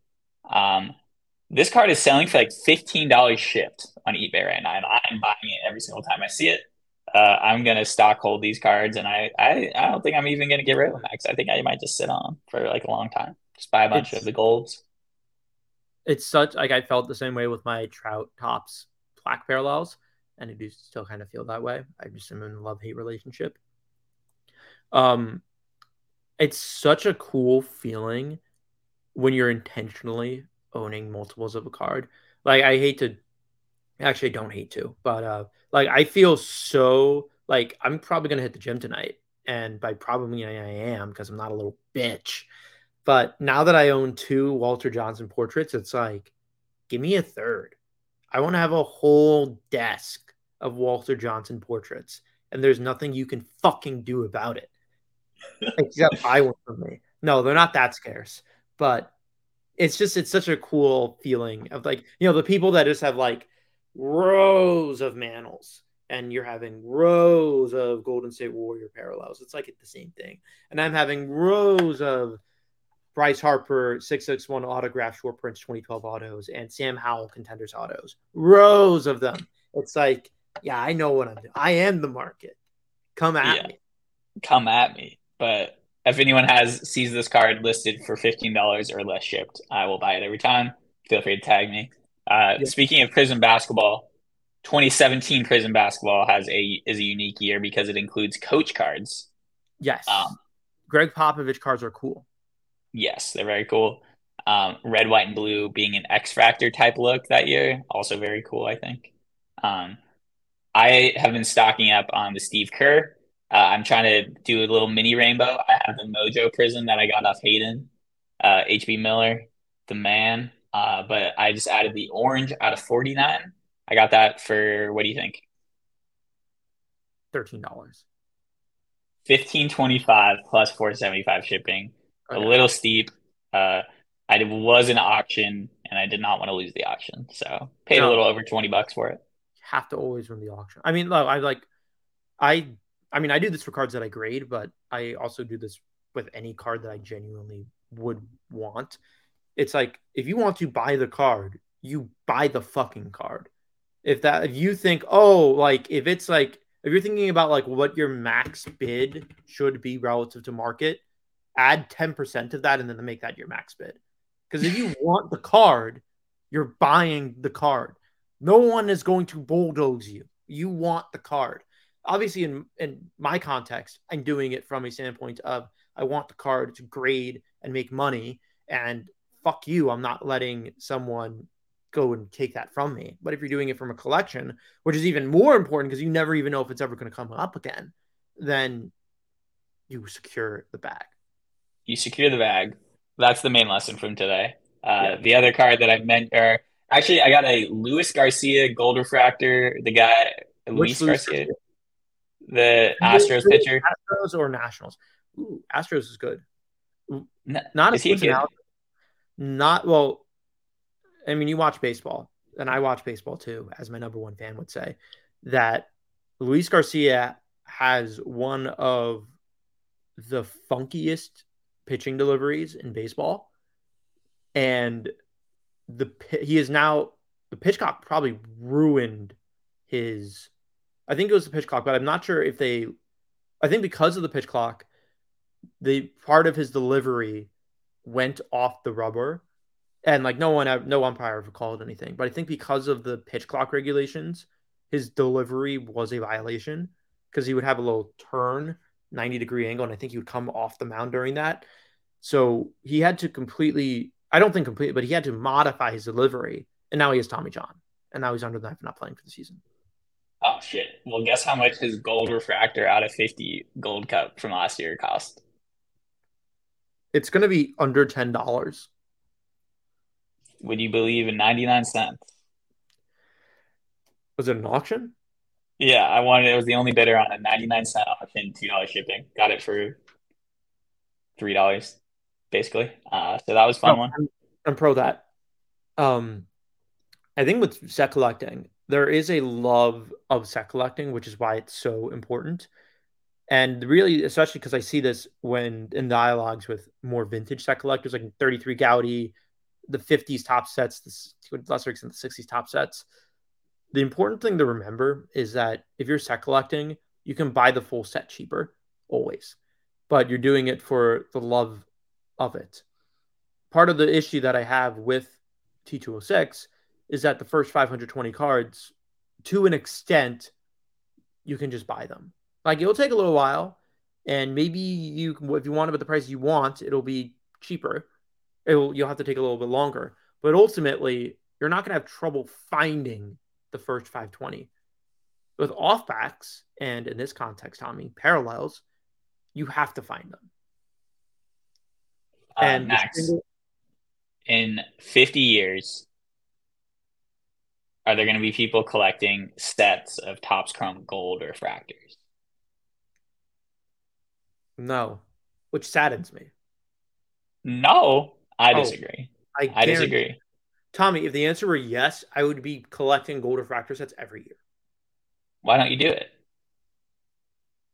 Um, this card is selling for like $15 shipped on eBay right now, and I'm buying it every single time I see it. Uh, I'm gonna stock hold these cards, and I, I, I don't think I'm even gonna get rid of them. Max. I think I might just sit on for like a long time, just buy a bunch it's, of the golds. It's such like I felt the same way with my Trout Topps plaque parallels, and I do still kind of feel that way. I just am in a love hate relationship. Um, it's such a cool feeling when you're intentionally owning multiples of a card. Like I hate to actually I don't hate to, but uh like I feel so like I'm probably gonna hit the gym tonight. And by probably I am because I'm not a little bitch. But now that I own two Walter Johnson portraits, it's like, give me a third. I want to have a whole desk of Walter Johnson portraits, and there's nothing you can fucking do about it. Except buy one from me. No, they're not that scarce, but it's just it's such a cool feeling of like you know the people that just have like rows of Mantlys and you're having rows of Golden State Warrior parallels. It's like the same thing. And I'm having rows of Bryce Harper 661 autograph short prints 2012 autos and Sam Howell contenders autos. Rows of them. It's like, yeah, I know what I'm doing. I am the market. Come at yeah. me. Come at me. But if anyone has sees this card listed for fifteen dollars or less shipped, I will buy it every time. Feel free to tag me. Uh, yeah. Speaking of Prizm basketball, 2017 Prizm basketball has a is a unique year because it includes coach cards. Yes. Um, Gregg Popovich cards are cool. Yes, they're very cool. Um, red, white, and blue being an X Factor type look that year, also very cool. I think. Um, I have been stocking up on the Steve Kerr uh, I'm trying to do a little mini rainbow. I have the Mojo Prizm that I got off Hayden, uh, HB Miller, the man. Uh, but I just added the orange out of 49. I got that for what do you think? Thirteen dollars. Fifteen twenty five plus four seventy five shipping. Okay. A little steep. Uh, I was an auction and I did not want to lose the auction, so paid no. a little over twenty bucks for it. Have to always win the auction. I mean, look, I like, I I mean, I do this for cards that I grade, but I also do this with any card that I genuinely would want. It's like if you want to buy the card, you buy the fucking card. If that if you think, oh, like if it's like if you're thinking about like what your max bid should be relative to market, add 10% of that and then make that your max bid. Because if you want the card, you're buying the card. No one is going to bulldoze you. You want the card obviously in in my context, I'm doing it from a standpoint of I want the card to grade and make money, and fuck you, I'm not letting someone go and take that from me. But if you're doing it from a collection, which is even more important because you never even know if it's ever going to come up again, then you secure the bag. You secure the bag. That's the main lesson from today. Uh, yeah. The other card that I meant, or actually, I got a Luis Garcia Gold Refractor. The guy Luis Garcia. The Astros pitcher. Astros or Nationals. Ooh, Astros is good. Not is he good? Not well. I mean, you watch baseball, and I watch baseball too, as my number one fan would say. That Luis Garcia has one of the funkiest pitching deliveries in baseball, and the he is now the pitch clock probably ruined his I think it was the pitch clock, but I'm not sure if they. I think because of the pitch clock, the part of his delivery went off the rubber, and like no one, no umpire ever called anything. But I think because of the pitch clock regulations, his delivery was a violation because he would have a little turn, 90 degree angle, and I think he would come off the mound during that. So he had to completely. I don't think completely, but he had to modify his delivery, and now he has Tommy John, and now he's under the knife, not playing for the season. Oh shit! Well, guess how much his gold refractor out of fifty Gold Cup from last year cost? It's going to be under ten dollars. Would you believe in ninety nine cents? Was it an auction? Yeah, I wanted. It was the only bidder on a ninety nine cent auction, two dollars shipping. Got it for three dollars. basically. Uh, so that was fun one. I'm, I'm pro that. Um, I think with set collecting, there is a love of set collecting, which is why it's so important. And really, especially because I see this when in dialogues with more vintage set collectors, like 33 Goudey, the 50s Topps sets, the, lesser extent, the 60s Topps sets. The important thing to remember is that if you're set collecting, you can buy the full set cheaper always, but you're doing it for the love of it. Part of the issue that I have with T206 is that the first 520 cards, to an extent, you can just buy them. Like it'll take a little while, and maybe you, if you want them at the price you want, it'll be cheaper. It'll you'll have to take a little bit longer, but ultimately, you're not going to have trouble finding the first 520. With off backs, and in this context, Tommy, parallels, you have to find them. Uh, and Max, single... in 50 years, are there going to be people collecting sets of Topps Chrome Gold refractors? No, which saddens me. No, I oh, disagree. I, I disagree. Tommy, if the answer were yes, I would be collecting gold refractor sets every year. Why don't you do it?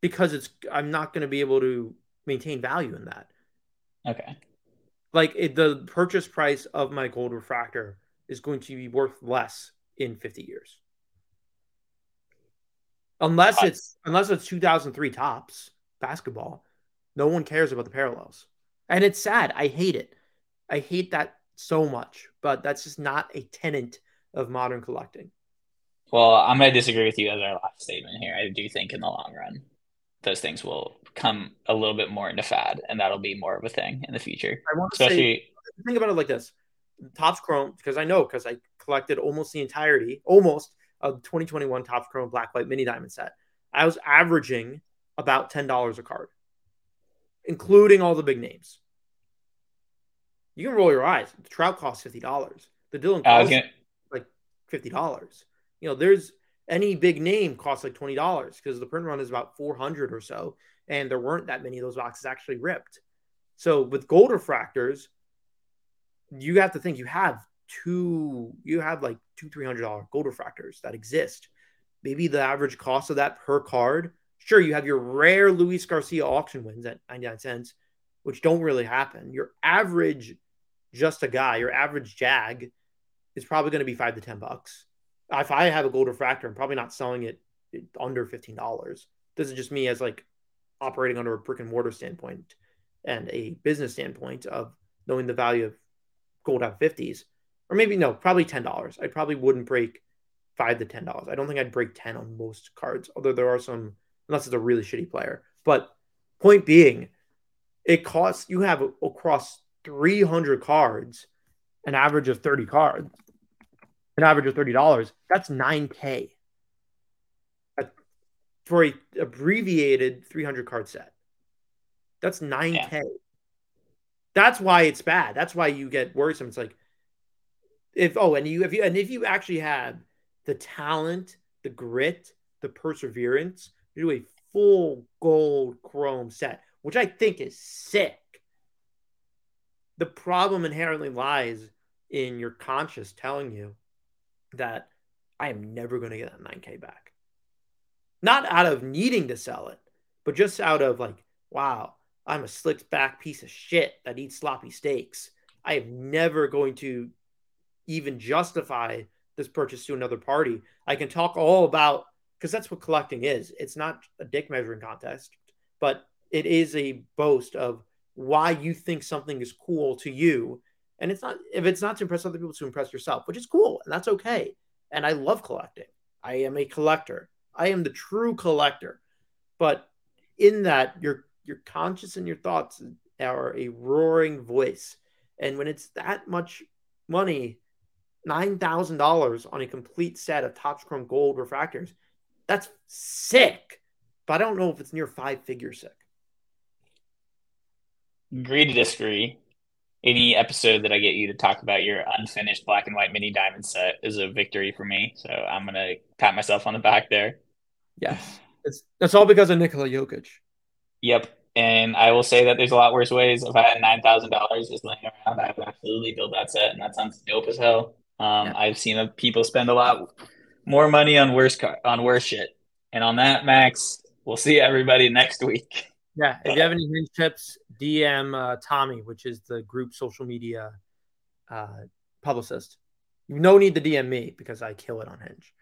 Because it's I'm not going to be able to maintain value in that. Okay. Like it, the purchase price of my gold refractor is going to be worth less in 50 years. Unless it's unless it's 2003 Topps basketball, no one cares about the parallels. And it's sad. I hate it. I hate that so much, but that's just not a tenant of modern collecting. Well, I'm going to disagree with you as our last statement here. I do think in the long run, those things will come a little bit more into fad, and that'll be more of a thing in the future. I want to Especially... say, think about it like this: Topps Chrome, because I know because I collected almost the entirety, almost of 2021 Topps Chrome Black White Mini Diamond set. I was averaging about ten dollars a card, including all the big names. You can roll your eyes. The Trout costs fifty dollars. The Dylan costs gonna... like fifty dollars. You know, there's any big name costs like twenty dollars because the print run is about four hundred or so, and there weren't that many of those boxes actually ripped. So with gold refractors, you have to think you have two, you have like two three hundred dollar gold refractors that exist. Maybe the average cost of that per card. Sure, you have your rare Luis Garcia auction wins at 99 cents, which don't really happen. Your average, just a guy, your average Jag is probably going to be five to 10 bucks. If I have a gold refractor, I'm probably not selling it under $15. This is just me as like operating under a brick and mortar standpoint and a business standpoint of knowing the value of gold out 50s. Or maybe no, probably $10. I probably wouldn't break five to $10. I don't think I'd break 10 on most cards, although there are some, unless it's a really shitty player. But point being, it costs you have across 300 cards an average of 30 cards an average of $30 that's 9k for a abbreviated 300 card set. That's 9k yeah. that's why it's bad. That's why you get worrisome. It's like if oh and you if you and if you actually have the talent the grit the perseverance to do a full gold chrome set which I think is sick. The problem inherently lies in your conscience telling you that I am never going to get that 9K back. Not out of needing to sell it, but just out of like, wow, I'm a slicked back piece of shit that eats sloppy steaks. I am never going to even justify this purchase to another party. I can talk all about because that's what collecting is. It's not a dick measuring contest, but it is a boast of why you think something is cool to you. And it's not if it's not to impress other people, to impress yourself, which is cool and that's okay. And I love collecting. I am a collector. I am the true collector. But in that, your your conscious and your thoughts are a roaring voice. And when it's that much money, nine thousand dollars on a complete set of Topps Chrome Gold refractors, that's sick. But I don't know if it's near five figure sick agree to disagree. Any episode that I get you to talk about your unfinished black and white mini diamond set is a victory for me. So I'm gonna pat myself on the back there. Yes, it's that's all because of Nikola Jokic. Yep, And I will say that there's a lot worse ways. If I had nine thousand dollars just laying around, I would absolutely build that set, and that sounds dope as hell. Um, yeah. I've seen people spend a lot more money on worse car- on worse shit. And on that, Max, we'll see everybody next week. Yeah, if you have any hinge tips, DM uh, Tommy, which is the group social media uh, publicist. No need to DM me because I kill it on Hinge.